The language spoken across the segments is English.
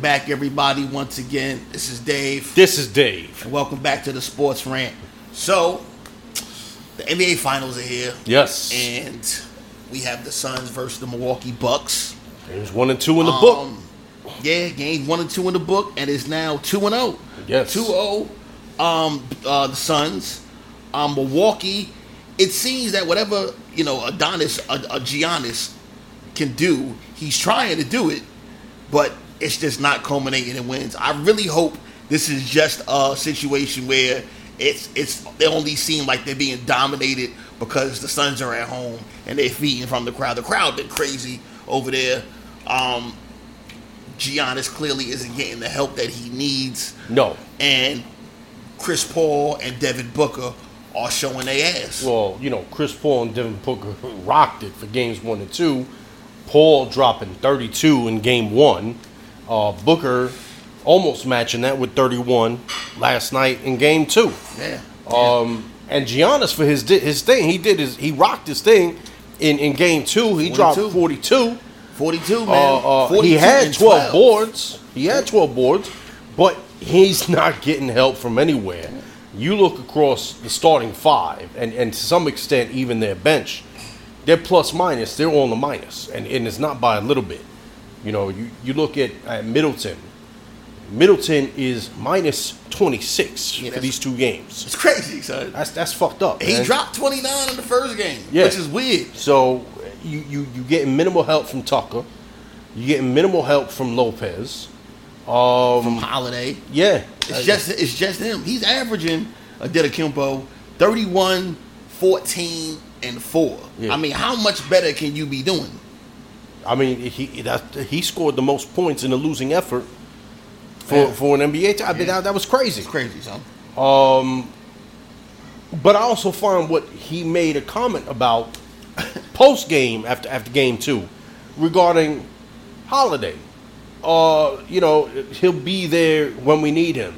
Welcome back, everybody. Once again, this is Dave, This is Dave. and welcome back to the Sports Rant. So, the NBA Finals are here, Yes. and we have the Suns versus the Milwaukee Bucks. There's one and two in the book. Um, Yeah, game one and two in the book, and it's now two and zero. Yes. 2-0. Um, uh, the Suns, um, Milwaukee. It seems that whatever you know Adonis, uh, uh, Giannis can do, he's trying to do it, but it's just not culminating in wins. I really hope this is just a situation where it's it's they only seem like they're being dominated because the Suns are at home and they're feeding from the crowd. The crowd been crazy over there. Um, Giannis clearly isn't getting the help that he needs, No. and Chris Paul and Devin Booker are showing their ass. Well, you know, Chris Paul and Devin Booker rocked it for games one and two. Paul dropping 32 in game one. Uh, Booker almost matching that with 31 last night in game two. yeah. Um, and Giannis for his his thing, he did his he rocked his thing in in game two. He dropped 42. 42. 42, man. Uh, uh, 42 he had and 12, boards. He had 12 boards, but he's not getting help from anywhere. You look across the starting five, and, and to some extent, even their bench, they're plus minus, they're on the minus, and, and it's not by a little bit. You know, you, you look at, at Middleton. Middleton is minus 26 Yeah, for these two games. It's crazy, son. That's that's fucked up. He man. dropped 29 in the first game, Yeah. which is weird. So you you you getting minimal help from Tucker. You getting minimal help from Lopez. Um, from Holiday. Yeah, It's just it's just him. He's averaging uh, a Dedekimpo 31, 14, and 4. Yeah. I mean, how much better can you be doing? I mean he that, he scored the most points in a losing effort for Yeah. for an NBA. team. I mean Yeah. that, that was crazy. It's crazy, son. But I also find what he made a comment about post game after after game two regarding Holiday. Uh, you know he'll be there when we need him.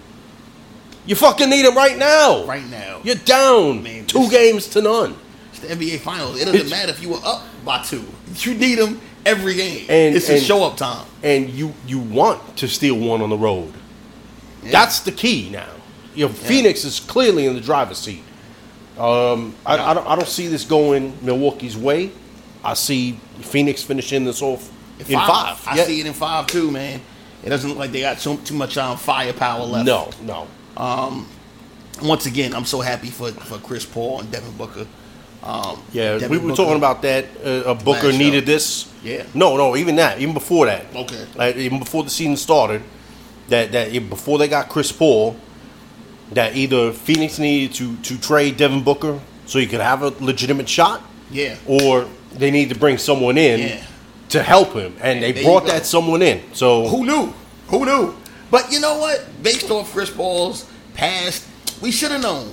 You fucking need him right now. Right now. You're down Man, two games to none. It's the NBA Finals. It doesn't It's- matter if you were up by two. You need him every game. And- it's a and- show up time. and you you want to steal one on the road. Yeah. That's the key now. You know, Phoenix is clearly in the driver's seat. Um, I, I, don't, I don't see this going Milwaukee's way. I see Phoenix finishing this off in five. I Yeah. see it in five too, man. It doesn't look like they got too, too much um, firepower left. No, no. Um, Once again, I'm so happy for, for Chris Paul and Devin Booker. Um, Yeah, Devin we were Booker- talking about that. Uh, uh, Booker Last show. needed this. Yeah. No, no, even that, even before that. Okay. Like, even before the season started, that that before they got Chris Paul, that either Phoenix needed to to trade Devin Booker so he could have a legitimate shot, Yeah. or they need to bring someone in Yeah. to help him, and they there brought that someone in. So Who knew? Who knew? But you know what? Based off Chris Paul's past, we should have known.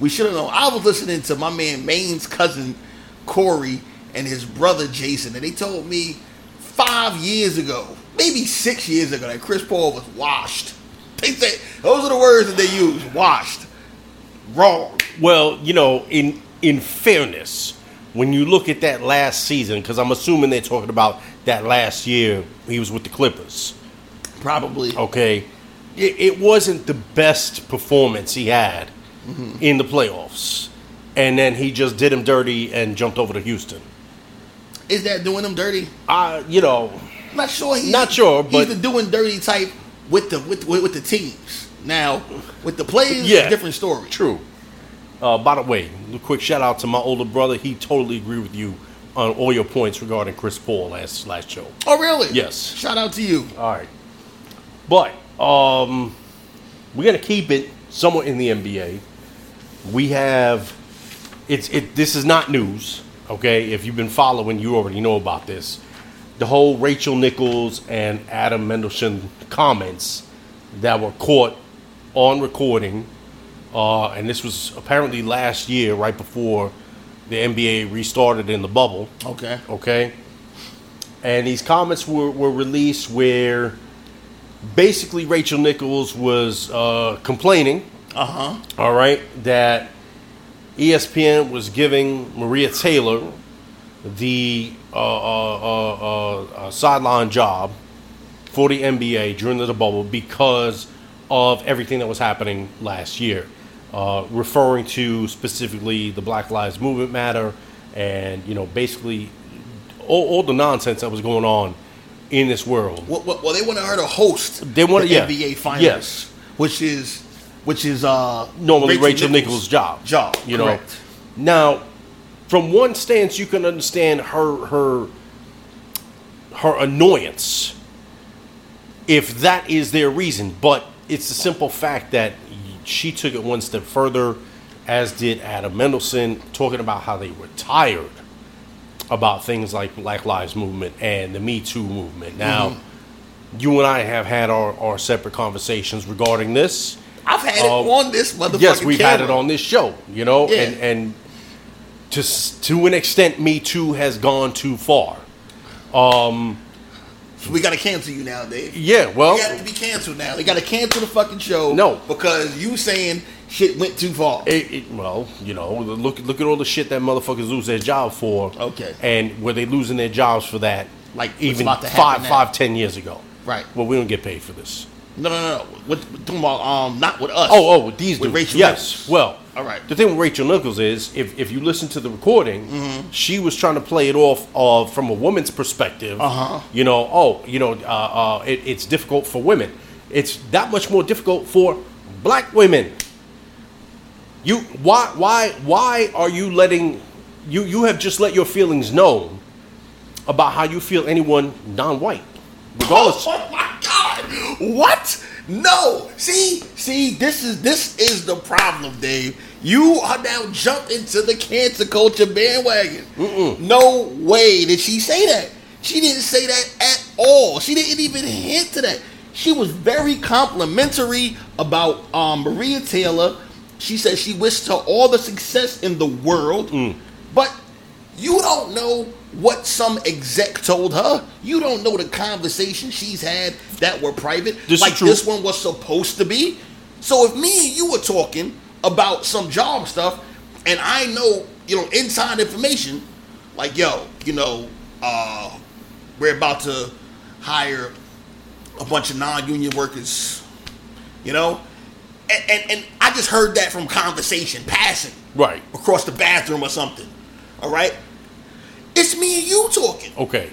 We should have known. I was listening to my man Maine's cousin Corey and his brother Jason, and they told me five years ago, maybe six years ago, that Chris Paul was washed. They say those are the words that they use. Washed. Wrong. Well, you know, in in fairness, when you look at that last season, because I'm assuming they're talking about that last year he was with the Clippers. Probably. Okay, it, it wasn't the best performance he had in the playoffs, and then he just did him dirty and jumped over to Houston. Is that doing him dirty? I, you know, not sure. He's, Not sure, but- he's the doing dirty type with the with, with with the teams. Now with the players, Yeah. it's a different story. true. Uh, by the way, a quick shout out to my older brother. He totally agreed with you on all your points regarding Chris Paul last last show. Oh, really? Yes. Shout out to you. All right. But um, we're gonna keep it somewhat in the NBA. We have it's it. This is not news, okay? If you've been following, you already know about this. The whole Rachel Nichols and Adam Mendelsohn comments that were caught on recording, uh, and this was apparently last year, right before the NBA restarted in the bubble Okay. okay? And these comments were, were released where basically Rachel Nichols was uh, complaining, Uh huh. all right, that ESPN was giving Maria Taylor the uh, uh, uh, uh, uh, sideline job for the NBA during the bubble because of everything that was happening last year, uh, referring to specifically the Black Lives Movement matter, and you know basically all, all the nonsense that was going on in this world. Well, well, well, they wanted her to host They wanted- the yeah. NBA finals, Yes. which is which is uh normally Rachel, Nichols' job. Job, you know. correct. Now, from one stance, you can understand her her her annoyance if that is their reason, but it's the simple fact that she took it one step further, as did Adam Mendelsohn, talking about how they were tired about things like Black Lives Movement and the Me Too movement. Now, Mm-hmm. you and I have had our, our separate conversations regarding this. I've had Um, it on this motherfucking Yes, we've had it on this show, you know, Yeah. and and to to an extent, Me Too has gone too far. So we gotta cancel you now, Dave. Yeah, well, You got to be canceled now. They gotta cancel the fucking show. No. because you saying shit went too far. it, it, well, you know, look look at all the shit that motherfuckers lose their job for. Okay. and were they losing their jobs for that? Like, even five now? five ten years ago. Right. Well, we don't get paid for this. No, no, no. What, what talking about? Um, not with us. Oh, oh, with these With dudes. Rachel yes. Nichols. Well, All right. The thing with Rachel Nichols is, if, if you listen to the recording, Mm-hmm. she was trying to play it off of from a woman's perspective. Uh-huh. You know, oh, you know, uh, uh, it, it's difficult for women. It's that much more difficult for black women. You why why why are you letting you you have just let your feelings known about how you feel anyone non-white, regardless. Oh my god! What? No. See, see, this is this is the problem, Dave. You are now jumped into the cancer culture bandwagon. No way did she say that. She didn't say that at all. She didn't even hint to that. She was very complimentary about um, Maria Taylor. She said she wished her all the success in the world, but you don't know what some exec told her. You don't know the conversation she's had that were private, This like this one was supposed to be. So if me and you were talking about some job stuff, and I know, you know, inside information, like yo, you know, uh, we're about to hire a bunch of non-union workers, you know, and, and, and I just heard that from conversation, passing Right. across the bathroom or something. All right, it's me and you talking. Okay.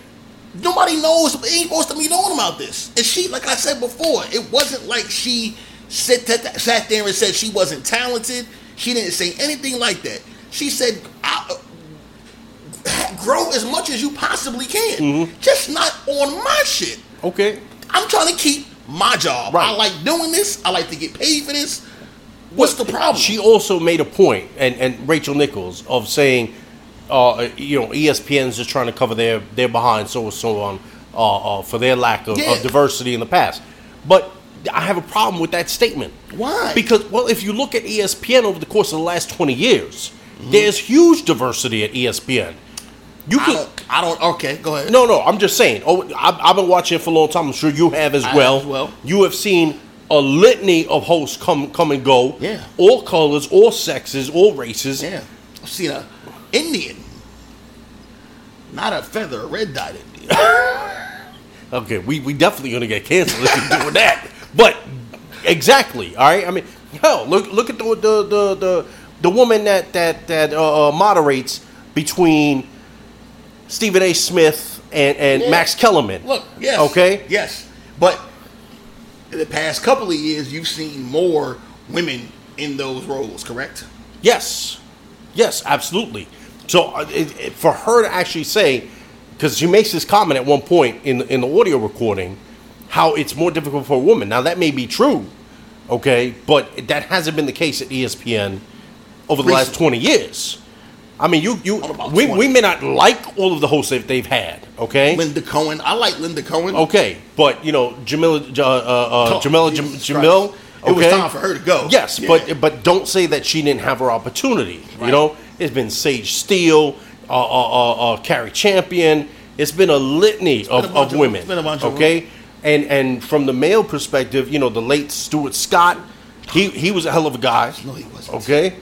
Nobody knows. Ain't supposed to be knowing about this. And she, like I said before, it wasn't like she sat, that, sat there and said she wasn't talented. She didn't say anything like that. She said, I, uh, "Grow as much as you possibly can, Mm-hmm. just not on my shit." Okay. I'm trying to keep my job. I like doing this. I like to get paid for this. What's the problem? She also made a point, and, and Rachel Nichols, of saying, uh, you know, ESPN's just trying to cover their, their behind, so so on, uh, uh, for their lack of, Yeah. of diversity in the past. But I have a problem with that statement. Why? Because, well, if you look at ESPN over the course of the last 20 years, Mm-hmm. there's huge diversity at ESPN. You I can. don't. I don't. Okay, go ahead. No, no, I'm just saying. Oh, I've, I've been watching it for a long time. I'm sure you have as I well. have as well. You have seen a litany of hosts come come and go. Yeah. All colors, all sexes, all races. Yeah, I've seen a Indian, not a feather, a red dyed Indian. Okay, we, we definitely gonna get canceled if you're doing that. But exactly, all right. I mean, hell, look look at the the the the, the woman that that that uh, uh, moderates between Stephen A. Smith and and Yeah. Max Kellerman. Look, yes, Okay. yes, but in the past couple of years, you've seen more women in those roles, correct? Yes, yes, absolutely. So uh, it, it- for her to actually say, because she makes this comment at one point in the, in the audio recording, how it's more difficult for a woman. Now that may be true, okay, but that hasn't been the case at ESPN over the last twenty years. I mean, you you we, 20? we may not like all of the hosts that they've had, okay, Linda Cohen, I like Linda Cohen. okay, but you know Jamila uh, uh, Oh, Jamila Jam, Jamil. Christ. It was time for her to go. Yes, Yeah. but but don't say that she didn't have her opportunity. You know, it's been Sage Steele, uh, uh, uh, uh, Cari Champion. It's been a litany been of, a of of- women. it's been a bunch of okay, and and from the male perspective, you know, the late Stuart Scott, he he was a hell of a guy. No, he wasn't. Okay,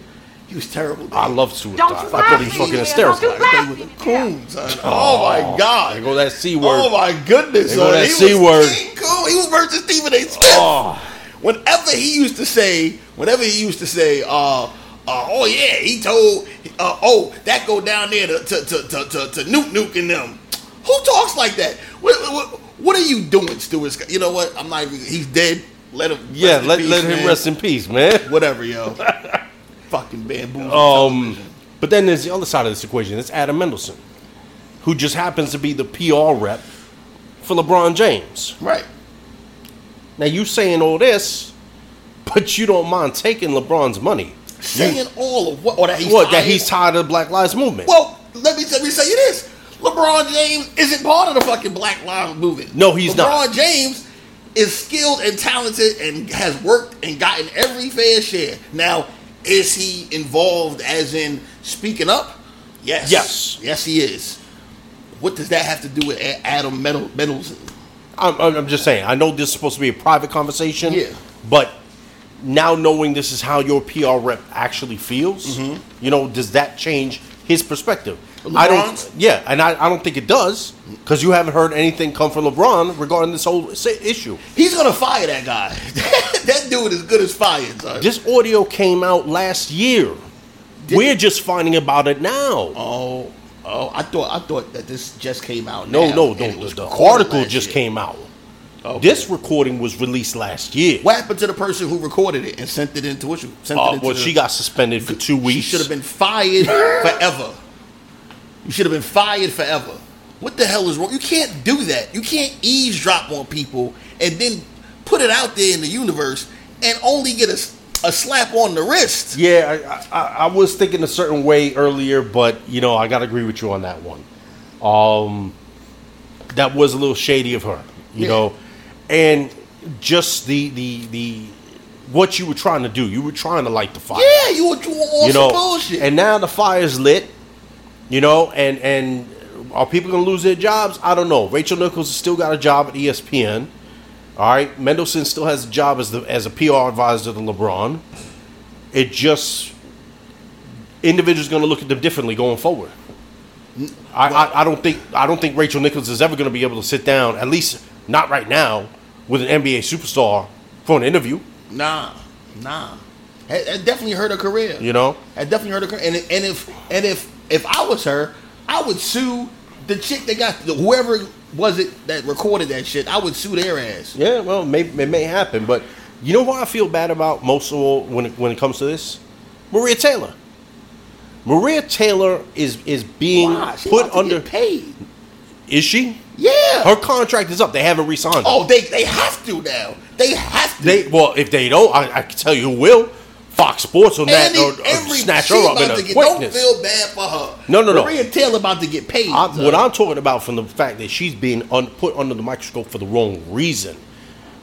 He was terrible. Dude. I love Sue Don't Dot. you I thought he was fucking man. hysterical. Don't you That laugh. dude was a coon. Oh, my god. There go that C word. Oh my goodness, There go that he C word. King Coon. He was versus Stephen A. Smith. Oh. Whenever he used to say, whenever he used to say, uh, uh, oh yeah, he told, uh, oh that go down there to to to to, to, to Nuke Nuke and them. Who talks like that? What, what, what are you doing, Stuart? Scott? You know what? I'm not. even He's dead. Let him. Yeah, rest in let, peace, let him man. rest in peace, man. Whatever, yo. Fucking bamboo. Um, but then there's the other side of this equation. It's Adam Mendelsohn, who just happens to be the PR rep for LeBron James. right. Now you saying all this, but you don't mind taking LeBron's money. Saying all of what, or that he's what? That tired. he's tired of the Black Lives Movement. Well, let me let me say you this: LeBron James isn't part of the fucking Black Lives Movement. No, he's LeBron not. LeBron James is skilled and talented and has worked and gotten every fair share. Now, is he involved as in speaking up? Yes. Yes. Yes, he is. What does that have to do with Adam? I'm, I'm I'm just saying. I know this is supposed to be a private conversation. Yeah. But now knowing this is how your PR rep actually feels, mm-hmm. you know, does that change his perspective? I don't. Yeah, and I, I don't think it does because you haven't heard anything come from LeBron regarding this whole issue. He's gonna fire that guy. that dude is good as fired, son. This audio came out last year. We're just finding about it now. oh, oh! I thought I thought that this just came out. no, now, no, no. it The, was the article just year. came out. Okay. This recording was released last year. What happened to the person who recorded it and sent it into what? Sent Uh, it into well, the- she got suspended for two weeks. She should have been fired forever. You should have been fired forever. What the hell is wrong? You can't do that. You can't eavesdrop on people and then put it out there in the universe and only get a slap on the wrist. Yeah, I, I, I was thinking a certain way earlier, but you know, I got to agree with you on that one. Um, that was a little shady of her, you Yeah. know, and just the the the what you were trying to do. You were trying to light the fire, Yeah, you were doing you some know, bullshit. and now the fire's lit, you know, and and are people gonna lose their jobs? I don't know. Rachel Nichols has still got a job at ESPN. All right, Mendelsohn still has a job as the as a PR advisor to LeBron. It just individuals going to look at them differently going forward. I, I, I don't think I don't think Rachel Nichols is ever going to be able to sit down, at least not right now, with an NBA superstar for an interview. nah, nah. It, it definitely hurt her career. You know, It definitely hurt her career. And, and if and if if I was her, I would sue the chick that got the, whoever was it that recorded that shit. I would sue their ass. yeah, well, may, it may happen, but you know what I feel bad about most of all when it, when it comes to this, Maria Taylor. Maria Taylor is is being? She put under. paid. Is she? Yeah. Her contract is up. They haven't re-signed her. oh, they they have to now. They have to. They well, if they don't, I, I can tell you who will. Fox Sports will that or, or snatch her up in a get, Don't feel bad for her. No, no, no. Maria Taylor about to get paid. I, what I'm talking about from the fact that she's being un, put under the microscope for the wrong reason.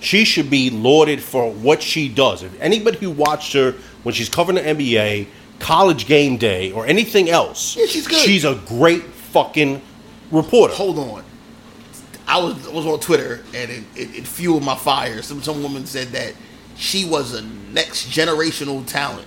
She should be lauded for what she does. If anybody who watched her when she's covering the NBA, college game day, or anything else, Yeah, she's good. She's a great fucking reporter. Hold on. I was was on Twitter and it, it, it fueled my fire. Some some woman said that she was a next generational talent.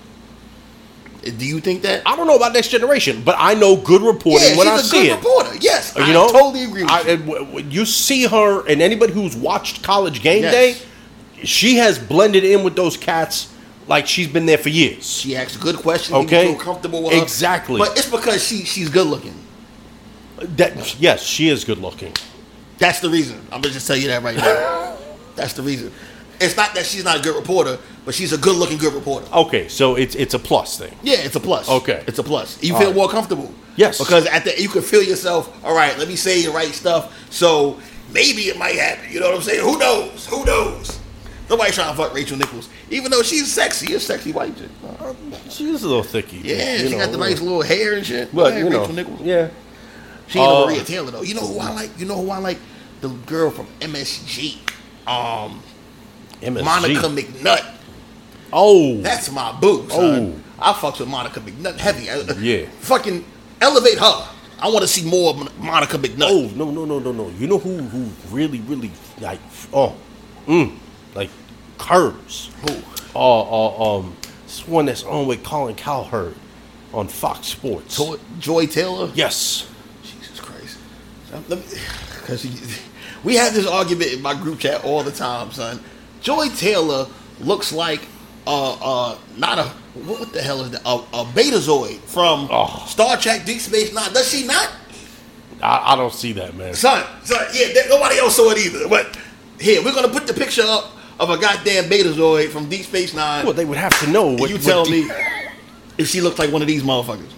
Uh, Do you think that? I don't know about next generation, but I know good reporting yeah, when she's I a see good it. reporter. Yes, You I know, totally agree with I- you. w- you see her, and anybody who's watched College Game Yes. Day, she has blended in with those cats like she's been there for years. She asks good questions. Okay. Comfortable with her. Exactly. But it's because she she's good looking. That yes, she is good looking. That's the reason. I'm gonna just tell you that right now. That's the reason. It's not that she's not a good reporter, but she's a good looking good reporter. Okay, so it's it's a plus thing. Yeah, it's a plus. Okay. it's a plus. You All feel right. more comfortable. Yes. because at the you can feel yourself. All right, let me say the right stuff. So maybe it might happen. You know what I'm saying? Who knows? Who knows? Nobody's trying to fuck Rachel Nichols, even though she's sexy. A sexy white chick. Uh, she's a little thicky. Yeah, she got the nice uh, little hair and shit. But you know, Rachel Nichols. yeah. She ain't a Maria Taylor though. You know who I like? You know who I like? The girl from MSG. Um, MSG. Monica McNutt. Oh, That's my boo. Son. Oh. I fucks with Monica McNutt heavy. Uh, Yeah. Fucking elevate her. I want to see more of Monica McNutt. oh no no no no no. You know who who really really like oh, mm, like curves. Who? Oh, uh, um, this one that's on with Colin Cowherd. on Fox Sports. Joy, Joy Taylor. Yes. Because we have this argument in my group chat all the time, son. Joy Taylor looks like uh uh not a what, the hell is that a, a Betazoid from Oh. Star Trek Deep Space Nine. Does she not? I, I don't see that, man. Son, son, yeah, there- nobody else saw it either. But here, we're gonna put the picture up of a goddamn Betazoid from Deep Space Nine. Well, they would have to know what you tell me if she looks like one of these motherfuckers.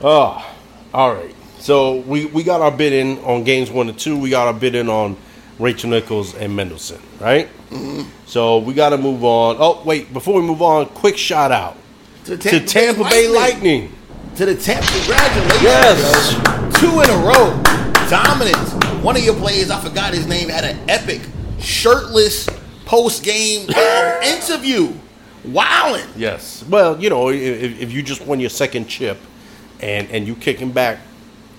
Oh, all right. So we, we got our bid in on games one and two. We got our bid in on Rachel Nichols and Mendelsohn, right? Mm-hmm. So we got to move on. Oh, wait. Before we move on, quick shout out To to Tampa Bay Lightning. To the Tampa, congratulations. Yes. yo. Two in a row. Dominance. One of your players, I forgot his name, had an epic shirtless post game um, interview. Wowing. Yes. Well, you know, if, if you just won your second chip and, and you kicking back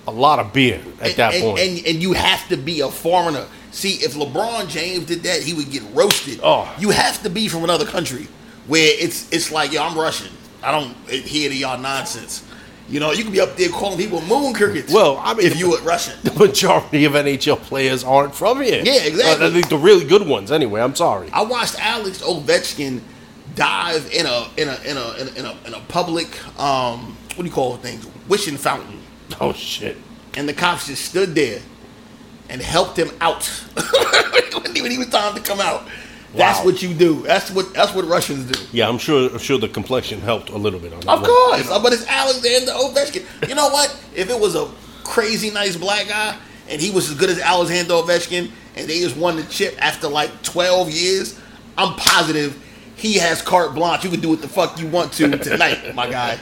a lot of beer at and, that and, point. And, and you have to be a foreigner. See, if LeBron James did that, he would get roasted. Oh. You have to be from another country where it's it's like, yo, I'm Russian. I don't hear to y'all nonsense. You know, you can be up there calling people moon crickets. Well, I mean, if you were Russian. the majority of NHL players aren't from here. Yeah, exactly. Uh, I think the really good ones, anyway. I'm sorry. I watched Alex Ovechkin dive in a in a in a in a, in a, in a public um what do you call things wishing fountain, Oh, shit. and the cops just stood there and helped him out. wasn't even even time to come out. That's Wow. what you do. That's what that's what Russians do. Yeah, I'm sure. I'm sure the complexion helped a little bit on that. Of one. course, but it's Alexander Ovechkin. You know what? If it was a crazy nice black guy and he was as good as Alexander Ovechkin, and they just won the chip after like twelve years, I'm positive he has carte blanche. You can do what the fuck you want to tonight, my guy.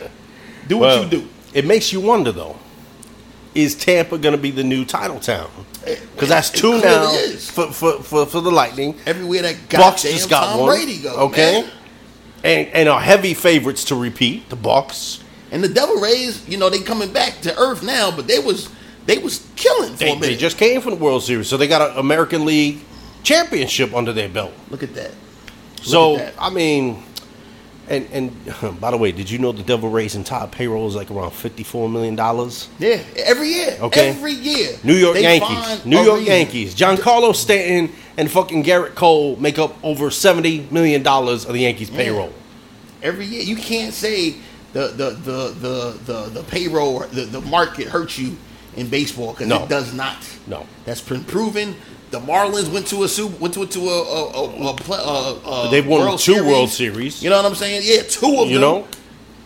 Do what Well, you do. It makes you wonder though. Is Tampa going to be the new title town? Eh, because that's two now for, for, for, for the Lightning. Everywhere that Bucks just got Tom one. Brady go. okay, man. and and are heavy favorites to repeat. The Bucks. And the Devil Rays, you know, they coming back to earth now, but they was they was killing for They, a they just came from the World Series, so they got an American League championship under their belt. Look at that. So at that. I mean, and and by the way, did you know the Devil Rays entire payroll is like around fifty four million dollars? Yeah, every year. Okay. Every year. New York Yankees, New York reason. Yankees, Giancarlo Stanton and fucking Gerrit Cole make up over seventy million dollars of the Yankees payroll. Every year. You can't say the the the the the, the payroll or the, the market hurts you in baseball because No. it does not. No. That's been proven. The Marlins went to a super, went to, to a, a, a, a, They've won World two Series. World Series. You know what I'm saying? Yeah, two of them. You know,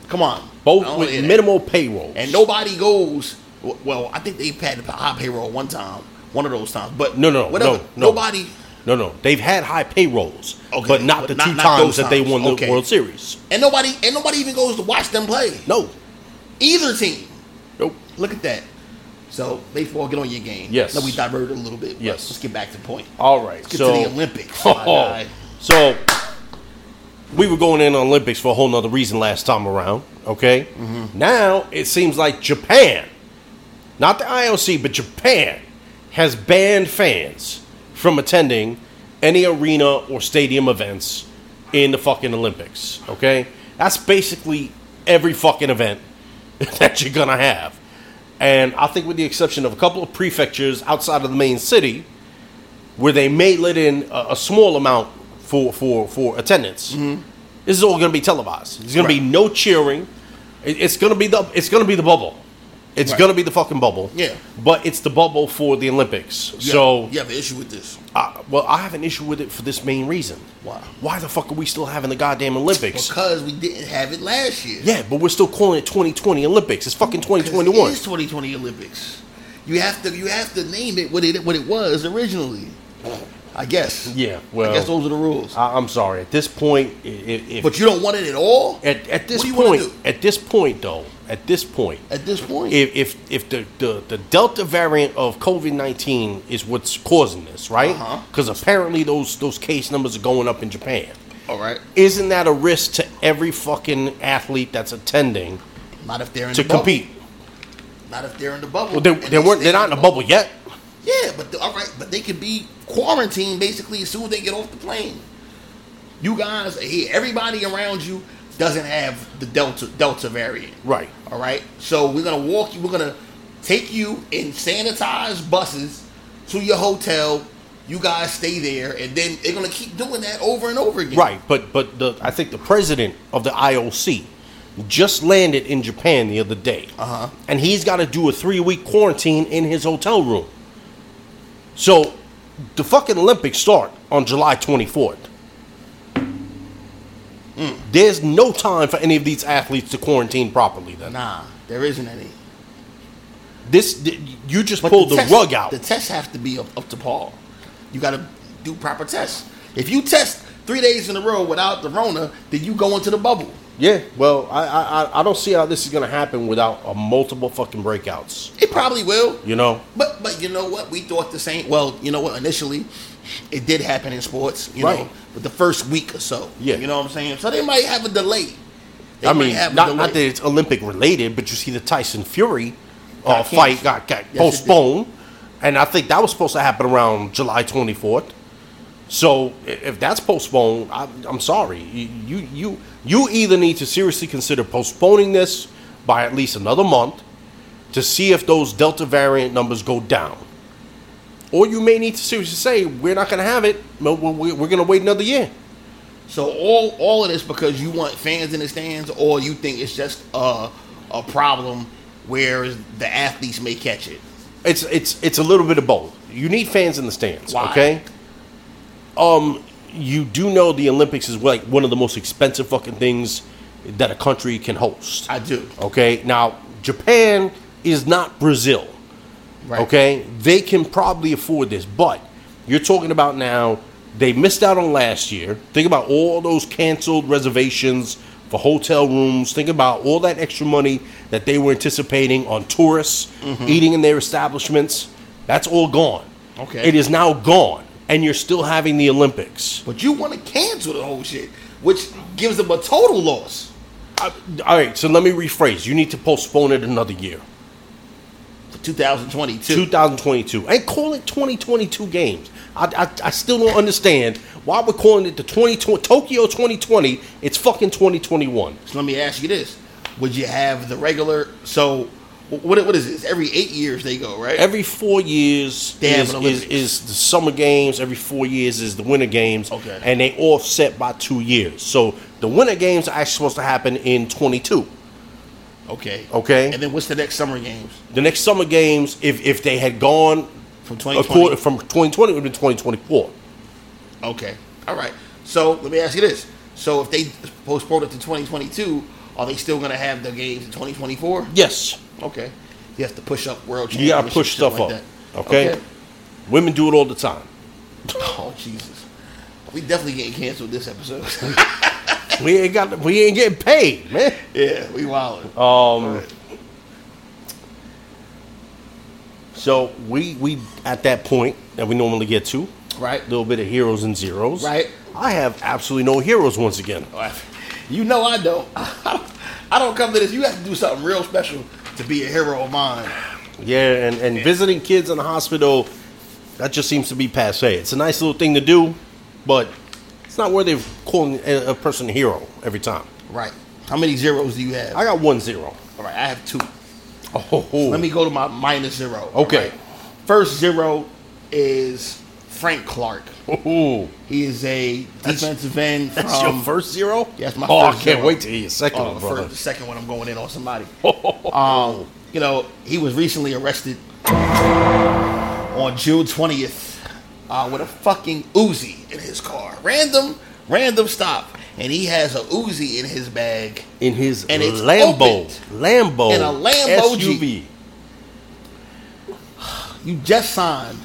come on, both with minimal payroll. And nobody goes. Well, I think they've had a high payroll one time, one of those times. But No, no, whatever. no, no. Nobody. no, no, they've had high payrolls, Okay, but not but the not- two not times that they won the Okay. World Series. And nobody. And nobody even goes to watch them play. No, Either team. nope. Look at that. So baseball, get on your game. Yes. No, we diverted a little bit. Yes. Let's get back to the point. All right, Let's get so to the Olympics. guy. so we were going in on Olympics for a whole nother reason last time around. Okay, Mm-hmm. now it seems like Japan, not the IOC, but Japan has banned fans from attending any arena or stadium events in the fucking Olympics. Okay, that's basically every fucking event that you're gonna have. And I think, with the exception of a couple of prefectures outside of the main city, where they may let in a, a small amount for for for attendance. Mm-hmm. This is all going to be televised. There's going to be no cheering. It- it's going to be the it's going to be the bubble. It's Right. to be the fucking bubble. Yeah. But it's the bubble for the Olympics. So, you have an issue with this. uh, well, I have an issue with it for this main reason. Why? Why the fuck are we still having the goddamn Olympics? Because we didn't have it last year. yeah, but we're still calling it 2020 Olympics. It's fucking 2021. It is 2020 Olympics. You have to you have to name it what it what it was originally. I guess. Yeah, well- I guess those are the rules. I, I'm sorry. At this point, if, but you don't want it at all. at, at this What do you point, at this point though, at this point, At this point, if if, if the, the, the Delta variant of COVID nineteen is what's causing this, right? Uh-huh. Because apparently those those case numbers are going up in Japan. all right. Isn't that a risk to every fucking athlete that's attending Not if they're in to the bubble. compete? Not if they're in the bubble. Well, they, And they weren't. They're not in a bubble yet. Yeah, but the, all right, but they could be quarantined basically as soon as they get off the plane. You guys are here. Everybody around you doesn't have the Delta Delta variant. Right. All right. So we're gonna walk you. We're gonna take you in sanitized buses to your hotel. You guys stay there, and then they're gonna keep doing that over and over again. Right, but but the I think the president of the IOC just landed in Japan the other day, Uh-huh. and he's got to do a three week quarantine in his hotel room. So, the fucking Olympics start on July twenty fourth. Mm. There's no time for any of these athletes to quarantine properly. Then Nah, there isn't any. this you just But pulled the, tests- rug out. The tests have to be up, up to par. You got to do proper tests. If you test three days in a row without the Rona, then you go into the bubble. Yeah, well, I, I I- don't see how this is gonna happen without a multiple fucking breakouts. It probably will. You know. But but you know what? We thought the same. Well, you know what? Initially, it did happen in sports. You Right. know, with the first week or so. Yeah. You know what I'm saying? So they might have a delay. They I mean, not, not that it's Olympic related, but you see the Tyson Fury uh, fight got, got Yes, postponed, and I think that was supposed to happen around July 24th. So if that's postponed, I, I'm sorry. You, you you either need to seriously consider postponing this by at least another month to see if those Delta variant numbers go down, or you may need to seriously say we're not going to have it. We're, we're going to wait another year. So all all of this because you want fans in the stands, or you think it's just a a problem where the athletes may catch it. It's it's it's a little bit of both. You need fans in the stands, Why? okay? Um, you do know the Olympics is like one of the most expensive fucking things that a country can host. I do. Okay, now Japan is not Brazil. Right. Okay, they can probably afford this, but you're talking about now. They missed out on last year. Think about all those canceled reservations for hotel rooms. Think about all that extra money that they were anticipating on tourists eating in their establishments. That's all gone. Okay. It is now gone, and you're still having the Olympics. But you want to cancel the whole shit, which gives them a total loss I- all right, so let me rephrase. You need to postpone it another year. for 2022. 2022 and call it 2022 games. I, I, I still don't understand why we're calling it the 2020 Tokyo 2020. It's fucking 2021. So let me ask you this: Would you have the regular? So what what is this? Every eight years they go, right? Every four years They is, is, is the summer games. Every four years is the winter games. Okay. And they offset by two years. So the winter games are actually supposed to happen in 22. okay. Okay. And then what's the next summer games The next summer games, if, if they had gone from accord- 2020? from 2020, it would have been 2024. Okay. All right. So let me ask you this: So if they postpone it to 2022, are they still going to have the games in 2024? Yes. Okay. You have to push up world You gotta push stuff like up. that. Okay? Women do it all the time. Oh Jesus. We definitely getting canceled this episode. We ain't got. We ain't getting paid, man. yeah, we wilding. Um. So we we at that point that we normally get to right. a little bit of heroes and zeros. Right. I have absolutely no heroes once again. You know I don't. I don't come to this. You have to do something real special to be a hero of mine. Yeah, and and visiting kids in the hospital, that just seems to be passe. It's a nice little thing to do, but it's not worthy of calling a, a person a hero every time. Right. How many zeros do you have? I got one zero. All right, I have two. Oh, Let me go to my minus zero. Okay. right? First zero is Frank Clark. Ooh. He is a defensive end from. That's your first zero? Yes, my oh, first I can't zero. wait to hear your second Oh, one, the, brother. first, the second one, I'm going in on somebody. um, you know, he was recently arrested on June 20th uh, with a fucking Uzi in his car. Random, random stop, and he has a Uzi in his bag. in his And it's Lambo, opened. Lambo, In a Lambo SUV. Jeep. You just signed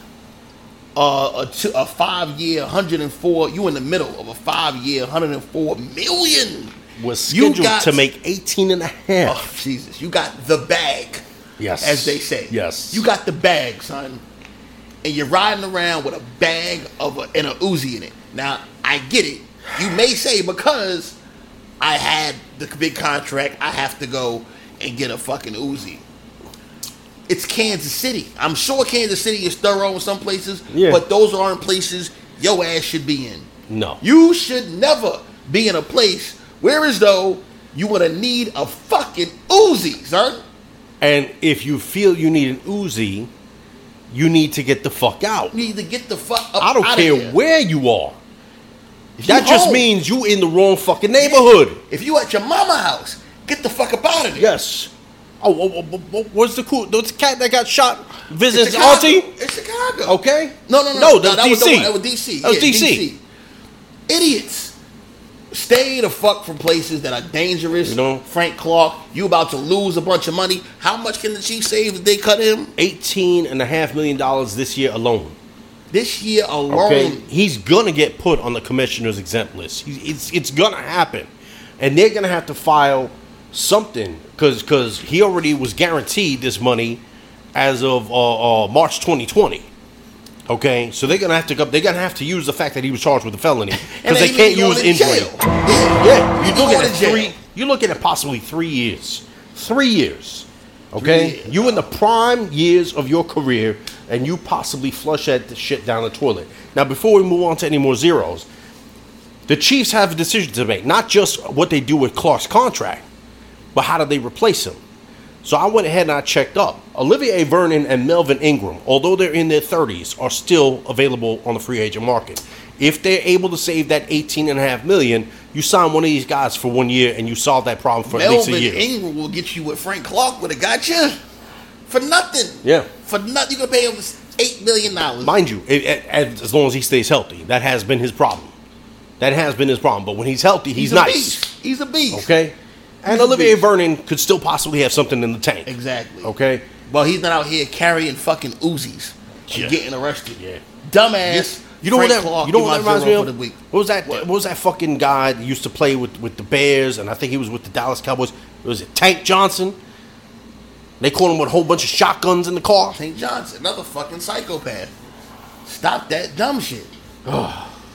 uh, a, two, a five year, 104. You in the middle of a five year, 104 million. Was You scheduled got- to make 18 and a half. Oh, Jesus. You got the bag, yes. as they say. Yes. You got the bag, son. And you're riding around with a bag of a, and a Uzi in it. Now, I get it. You may say because I had the big contract, I have to go and get a fucking Uzi. It's Kansas City. I'm sure Kansas City is thorough in some places, Yeah. but those aren't places your ass should be in. No. You should never be in a place Whereas though you would have need a fucking Uzi, son. And if you feel you need an Uzi, you need to get the fuck out. You need to get the fuck up I don't care here. where you are. If That just home, means you in the wrong fucking neighborhood. if you at your mama house, get the fuck up out of there. Yes. Oh, oh, oh, oh, oh, what's the cool? What's the cat that got shot? It's Visits Chicago. auntie. It's Chicago. Okay. No, no, no. No, that's that was the DC. one- that was DC. That was Yeah, DC. Idiots. Stay the fuck from places that are dangerous. You know? Frank Clark, you about to lose a bunch of money. How much can the Chiefs save if they cut him? Eighteen and a half million dollars this year alone. This year alone. Okay, he's gonna get put on the commissioner's exempt list. He, it's it's gonna happen, and they're gonna have to file something because because he already was guaranteed this money as of uh, uh, March 2020. Okay, so they're gonna have to go, they're gonna have to use the fact that he was charged with a felony because they can't use injury. jail. Yeah. Yeah, you're looking at three. You're looking at possibly three years. Three years. Okay, Three years, you in the prime years of your career, and you possibly flush that shit down the toilet. Now, before we move on to any more zeros, the Chiefs have a decision to make. Not just what they do with Clark's contract, but how do they replace him? So I went ahead and I checked up. Olivier Vernon and Melvin Ingram, although they're in their 30s, are still available on the free agent market. If they're able to save that 18 and a half million, you sign one of these guys for one year and you solve that problem for at least a Melvin year. Ingram will get you what Frank Clark would have got you for nothing. Yeah. For nothing. You're going to pay him $8 million. Mind you, it, it- as long as he stays healthy, that has been his problem. That has been his problem. But when he's healthy, he's, a nice. beast. He's a beast. Okay? And Olivier. Vernon could still possibly have something in the tank. Exactly. Okay? Well, he's not out here carrying fucking Uzis Yeah. and getting arrested. Yeah. Dumbass. You know what Frank that? Clark, you know what that reminds me of? the week. What was that? What? What was that fucking guy that used to play with, with the Bears? And I think he was with the Dallas Cowboys. Was it Tank Johnson? They caught him with a whole bunch of shotguns in the car. Tank Johnson, another fucking psychopath. Stop that dumb shit.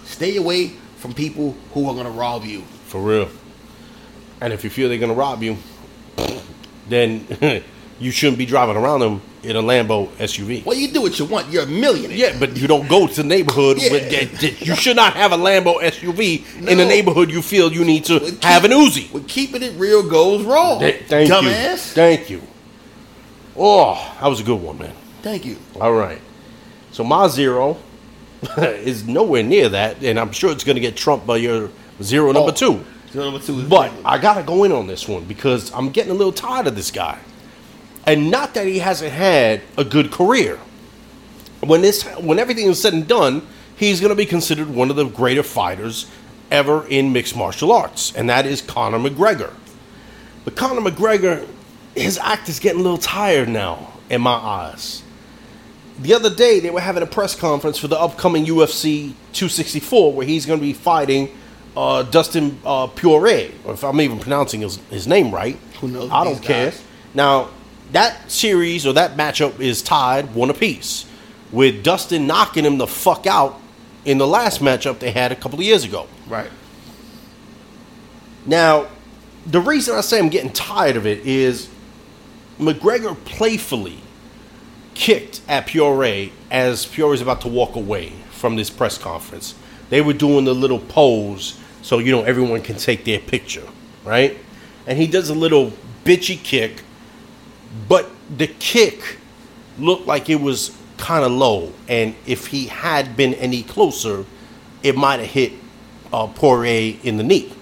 Stay away from people who are gonna rob you. For real. And if you feel they're gonna rob you, then you shouldn't be driving around them in a Lambo SUV. Well, you do what you want. You're a millionaire. Yeah, but you don't go to the neighborhood. Yeah. With, that- you should not have a Lambo SUV in the neighborhood you feel you need to keep- have an Uzi. Well, keeping it real goes wrong. Th- Thank Dumbass. you. Thank you. Oh, that was a good one, man. Thank you. All right. So my zero is nowhere near that, and I'm sure it's going to get trumped by your zero number Oh. two. Zero number two is But. I gotta go in on this one because I'm getting a little tired of this guy. And not that he hasn't had a good career. When this when everything is said and done, he's gonna be considered one of the greater fighters ever in mixed martial arts, and that is Conor McGregor. But Conor McGregor, his act is getting a little tired now, in my eyes. The other day, they were having a press conference for the upcoming UFC 264, where he's going to be fighting uh, Dustin uh, Poirier, or if I'm even pronouncing his, his name right. Who knows I don't care. guys? Now, that series or that matchup is tied one apiece, with Dustin knocking him the fuck out in the last matchup they had a couple of years ago. right. Now, the reason I say I'm getting tired of it is McGregor playfully kicked at Poirier as Poirier's about to walk away from this press conference. They were doing the little pose so you know everyone can take their picture, right? And he does a little bitchy kick, but the kick looked like it was kind of low, and if he had been any closer, it might have hit uh, Poirier in the knee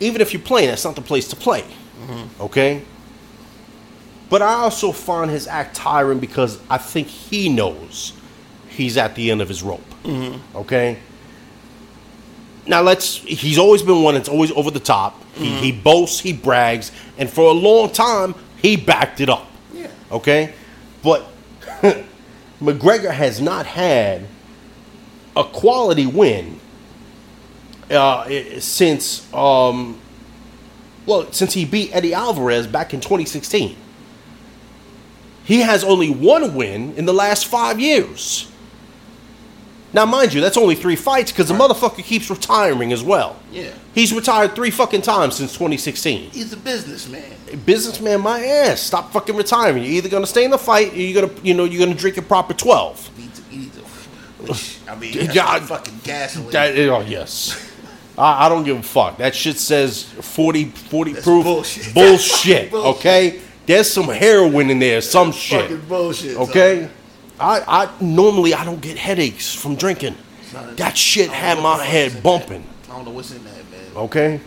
even if you're playing, that's not the place to play. Okay? But I also find his act tiring because I think he knows he's at the end of his rope. Okay? Now let's he's always been one that's always over the top. He, he boasts, he brags, and for a long time he backed it up. Yeah. Okay? But McGregor has not had a quality win uh, since um, well since he beat Eddie Alvarez back in 2016. He has only one win in the last five years. Now, mind you, that's only three fights because the motherfucker keeps retiring as well. Yeah. He's retired three fucking times since 2016. He's a businessman. Businessman, my ass, stop fucking retiring. You're either gonna stay in the fight, or you're gonna, you know, you're gonna drink a proper 12. He to, he to, which, I mean, Yeah, that's fucking gasoline. That, oh yes, I, I don't give a fuck. That shit says 40, 40 That's proof. bullshit. Bullshit, Bullshit. okay? There's some heroin in there, some shit. Fucking bullshit. Okay? I, I normally I don't get headaches from drinking. That shit had my what the fuck is head bumping. I don't know what's in that, man. Okay?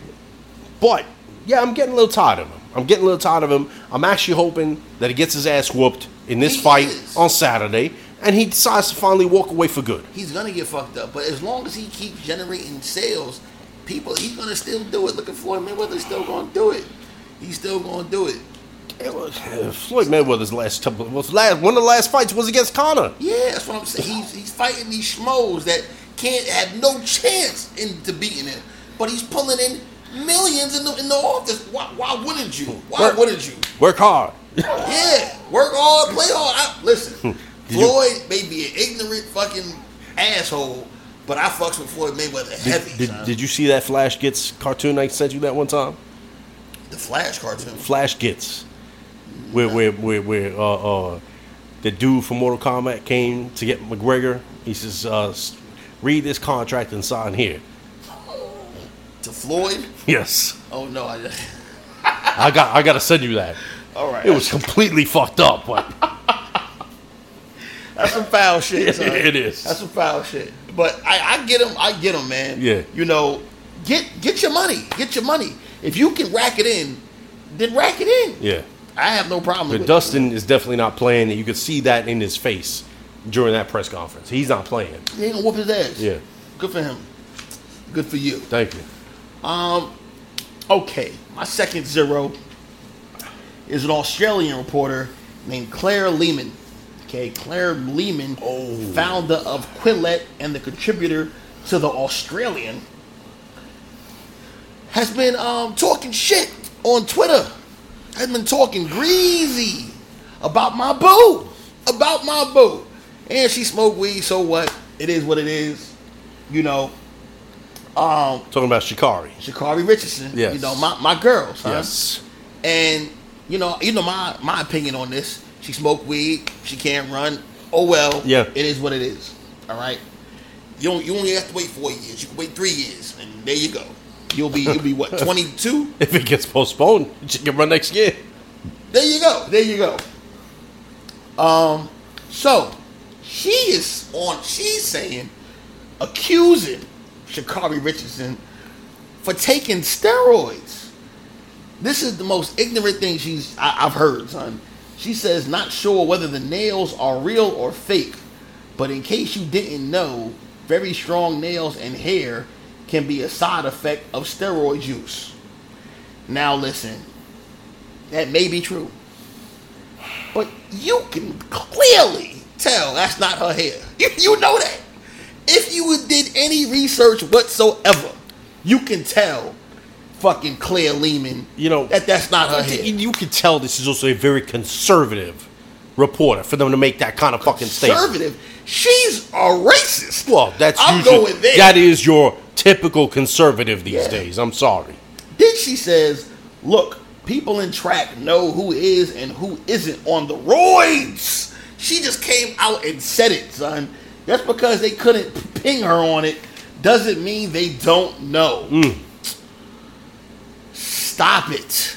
But yeah, I'm getting a little tired of him. I'm getting a little tired of him. I'm actually hoping that he gets his ass whooped in this He fight is. on Saturday and he decides to finally walk away for good. He's gonna get fucked up, but as long as he keeps generating sales, people he's gonna still do it. Look at Floyd Mayweather's still gonna do it. He's still gonna do it. It was, uh, Floyd Mayweather's last couple was last one of the last fights was against Conor. Yeah, that's what I'm saying. He's he's fighting these schmoes that can't have no chance into beating him, but he's pulling in millions in the in the office. Why, why wouldn't you? Why Work. wouldn't you? Work hard. Yeah, work hard, play hard. I, listen, you- Floyd may be an ignorant fucking asshole, but I fucks with Floyd Mayweather heavy. Did, did you see that Flash Gets cartoon I sent you that one time? the Flash cartoon? Flash Gets, where where where where uh uh the dude from Mortal Kombat came to get McGregor. He says, uh, "Read this contract and sign here." To Floyd? Yes, Oh no, I. I got I got to send you that. All right, It was completely fucked up, but that's some foul shit. Son. It is. That's some foul shit. But I, I get him. I get him, man. Yeah. You know, get get your money. Get your money. If you can rack it in, then rack it in. yeah. I have no problem But with Dustin is definitely not playing. and You could see that in his face during that press conference. He's not playing. He ain't gonna whoop his ass. Yeah. Good for him. Good for you. Thank you. Um, okay, my second zero is an Australian reporter named Claire Lehmann. Okay, Claire Lehmann, Oh. founder of Quillette and the contributor to the Australian, has been um, talking shit on Twitter. Has been talking greasy about my boo, about my boo, and she smoked weed. So what? It is what it is. You know. Um, Talking about Shikari. Sha'Carri Richardson. Yes. You know, my, my girl, son. Yes. And, you know, you know my, my opinion on this. She smoked weed, she can't run. Oh well. Yeah. It is what it is. All right. You don't, you only have to wait four years. You can wait three years, and there you go. You'll be you'll be what, twenty two? If it gets postponed, she can run next year. There you go. There you go. Um, so she is on. She's saying, accusing Sha'Carri Richardson for taking steroids. This is the most ignorant thing she's I, I've heard, son. She says, not sure whether the nails are real or fake, but in case you didn't know, very strong nails and hair can be a side effect of steroid use. Now listen, that may be true. But you can clearly tell that's not her hair. You, you know that. If you did any research whatsoever, you can tell fucking Claire Lehmann You know, that that's not her hair. you can tell this is also a very conservative reporter for them to make that kind of fucking statement. Conservative. She's a racist. Well, that's I'm usually, going there. that is your typical conservative these Yeah. days. I'm sorry. Then she says, look, people in track know who is and who isn't on the roids. She just came out and said it, son. Just because they couldn't ping her on it doesn't mean they don't know. Mm. Stop it.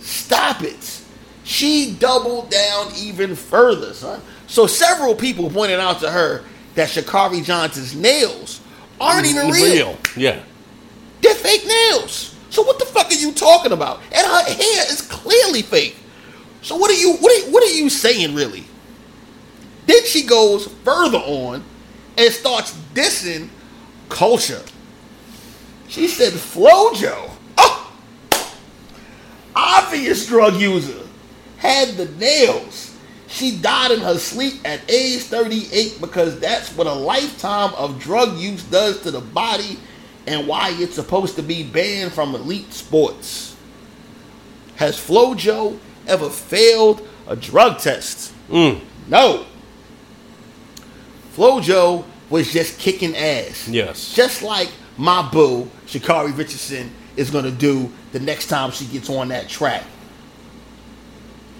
Stop it. She doubled down even further, son. So several people pointed out to her that Sha'Carri Johnson's nails aren't even real. Yeah. They're fake nails. So what the fuck are you talking about? And her hair is clearly fake. So what are you what are, what are you saying really? Then she goes further on and starts dissing culture. She said Flojo, oh, obvious drug user, had the nails. She died in her sleep at age 38 because that's what a lifetime of drug use does to the body and why it's supposed to be banned from elite sports. Has Flojo ever failed a drug test? Mm. No. Flojo was just kicking ass. Yes. Just like my boo, Sha'Carri Richardson, is going to do the next time she gets on that track.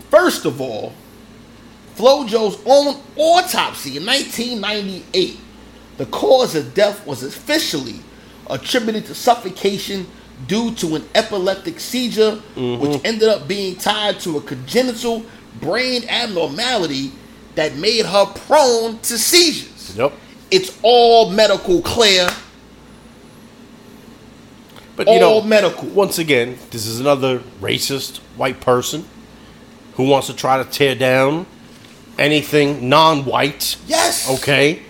First of all, Flojo's own autopsy in 1998, the cause of death was officially attributed to suffocation due to an epileptic seizure, mm-hmm. which ended up being tied to a congenital brain abnormality that made her prone to seizures. Yep. It's all medical, Claire. But you All know, medical. Once again, this is another racist white person who wants to try to tear down anything non-white. Yes. Okay.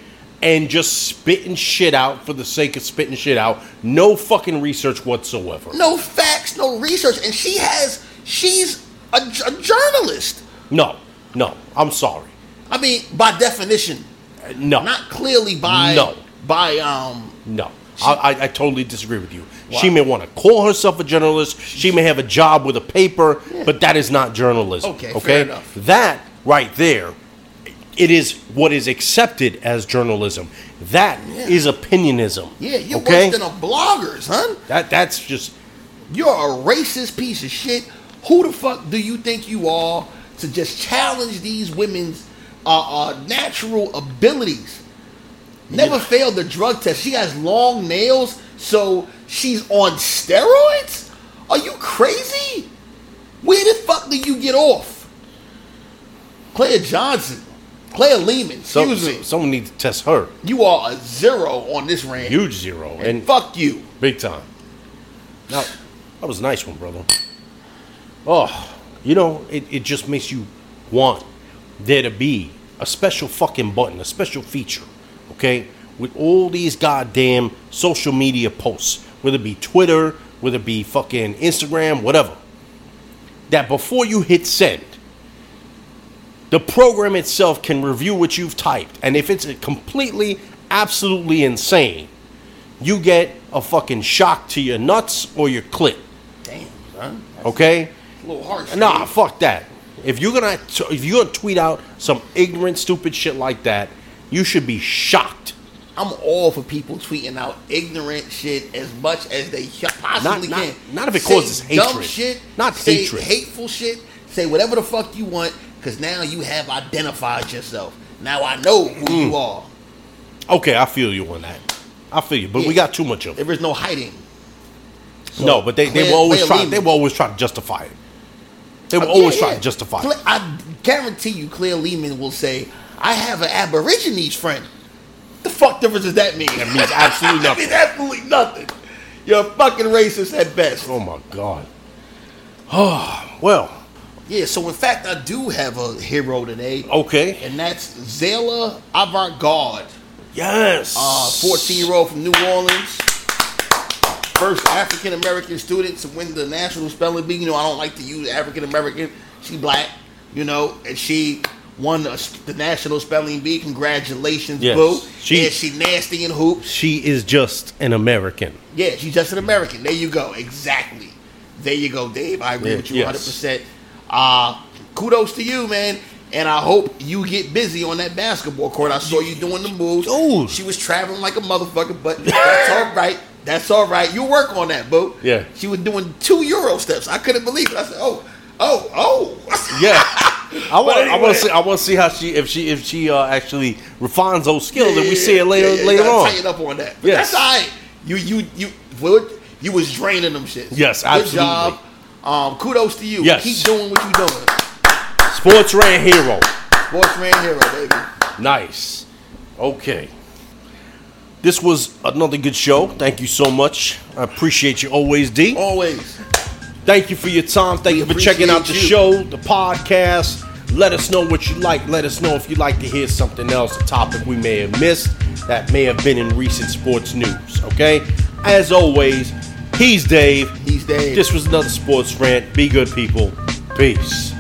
And just spitting shit out for the sake of spitting shit out. No fucking research whatsoever. No facts, no research, and she has. She's a, a journalist. No, no. I'm sorry. I mean, by definition, Uh, No, not clearly by No. by um no. I, I, I totally disagree with you. She may want to call herself a journalist. She may have a job with a paper, but that is not journalism. Okay, okay. fair enough. That right there, it is what is accepted as journalism. That is Yeah. opinionism. yeah, you're okay. worse than a bloggers, huh? that that's just You're a racist piece of shit. Who the fuck do you think you are to just challenge these women's uh, uh, natural abilities? Never failed the drug test. She has long nails, so she's on steroids? Are you crazy? Where the fuck do you get off? Claire Johnson, Claire Lehmann, excuse me. someone needs to test her. You are a zero on this rant. Huge zero and and fuck you. big time. Now, that was a nice one, brother. Oh, you know, it, it just makes you want there to be a special fucking button, a special feature, okay? With all these goddamn social media posts, whether it be Twitter, whether it be fucking Instagram, whatever, that before you hit send, the program itself can review what you've typed. And if it's completely, absolutely insane, you get a fucking shock to your nuts or your clit. Damn, son. Okay? a little harsh. Nah, Dave. fuck that. If you're gonna if you're gonna tweet out some ignorant, stupid shit like that, you should be shocked. I'm all for people tweeting out ignorant shit as much as they possibly Not- not- can. not if it Say causes dumb hatred. shit. Not hatred. Hateful shit. Say whatever the fuck you want, because now you have identified yourself. Now I know who Mm. you are. Okay, I feel you on that. I feel you, but we got too much of it. There is no hiding. So, no, but they, they will always try. Lehmann- They will always try to justify it. They will Uh, always yeah, try yeah. to justify it. I guarantee you, Claire Lehmann will say, "I have an Aborigines friend." The fuck difference does that mean? That means absolutely that nothing. means absolutely nothing. You're a fucking racist at best. Oh my god. Oh well. Yeah, so in fact, I do have a hero today, Okay. and that's Zayla Avant Garde, Yes. uh, 14 year old from New Orleans. First African American student to win the National Spelling Bee. You know, I don't like to use African American. She black, you know, and she won the, the National Spelling Bee. Congratulations, Yes. boo. She- and she nasty in hoops. She is just an American. Yeah, she's just an American. There you go. Exactly. There you go, Dave. I agree Yeah, with you yes. 100%. Uh, kudos to you, man. And I hope you get busy on that basketball court. I saw you doing the moves. Ooh. She was traveling like a motherfucker, but that's all right. That's all right. You work on that, boo. Yeah. She was doing two Euro steps. I couldn't believe it. I said, oh, oh, oh. Yeah. I want. I want to see. I want to see how she if she if she uh, actually refines those skills, and we see it later Yeah, yeah, later on. Tighten up on that. But Yes. that's all right. You you you you was draining them shit. Yes, Good absolutely. job. Um, kudos to you. Yes. Keep doing what you're doing. Sports ran hero. Sports ran hero, baby. Nice. Okay. This was another good show. Thank you so much. I appreciate you always, D. Always. Thank you for your time. Thank We you for checking out the you. show, the podcast. Let us know what you like. Let us know if you'd like to hear something else, a topic we may have missed that may have been in recent sports news. Okay? As always, he's Dave. He's Dave. This was another sports rant. Be good, people. Peace.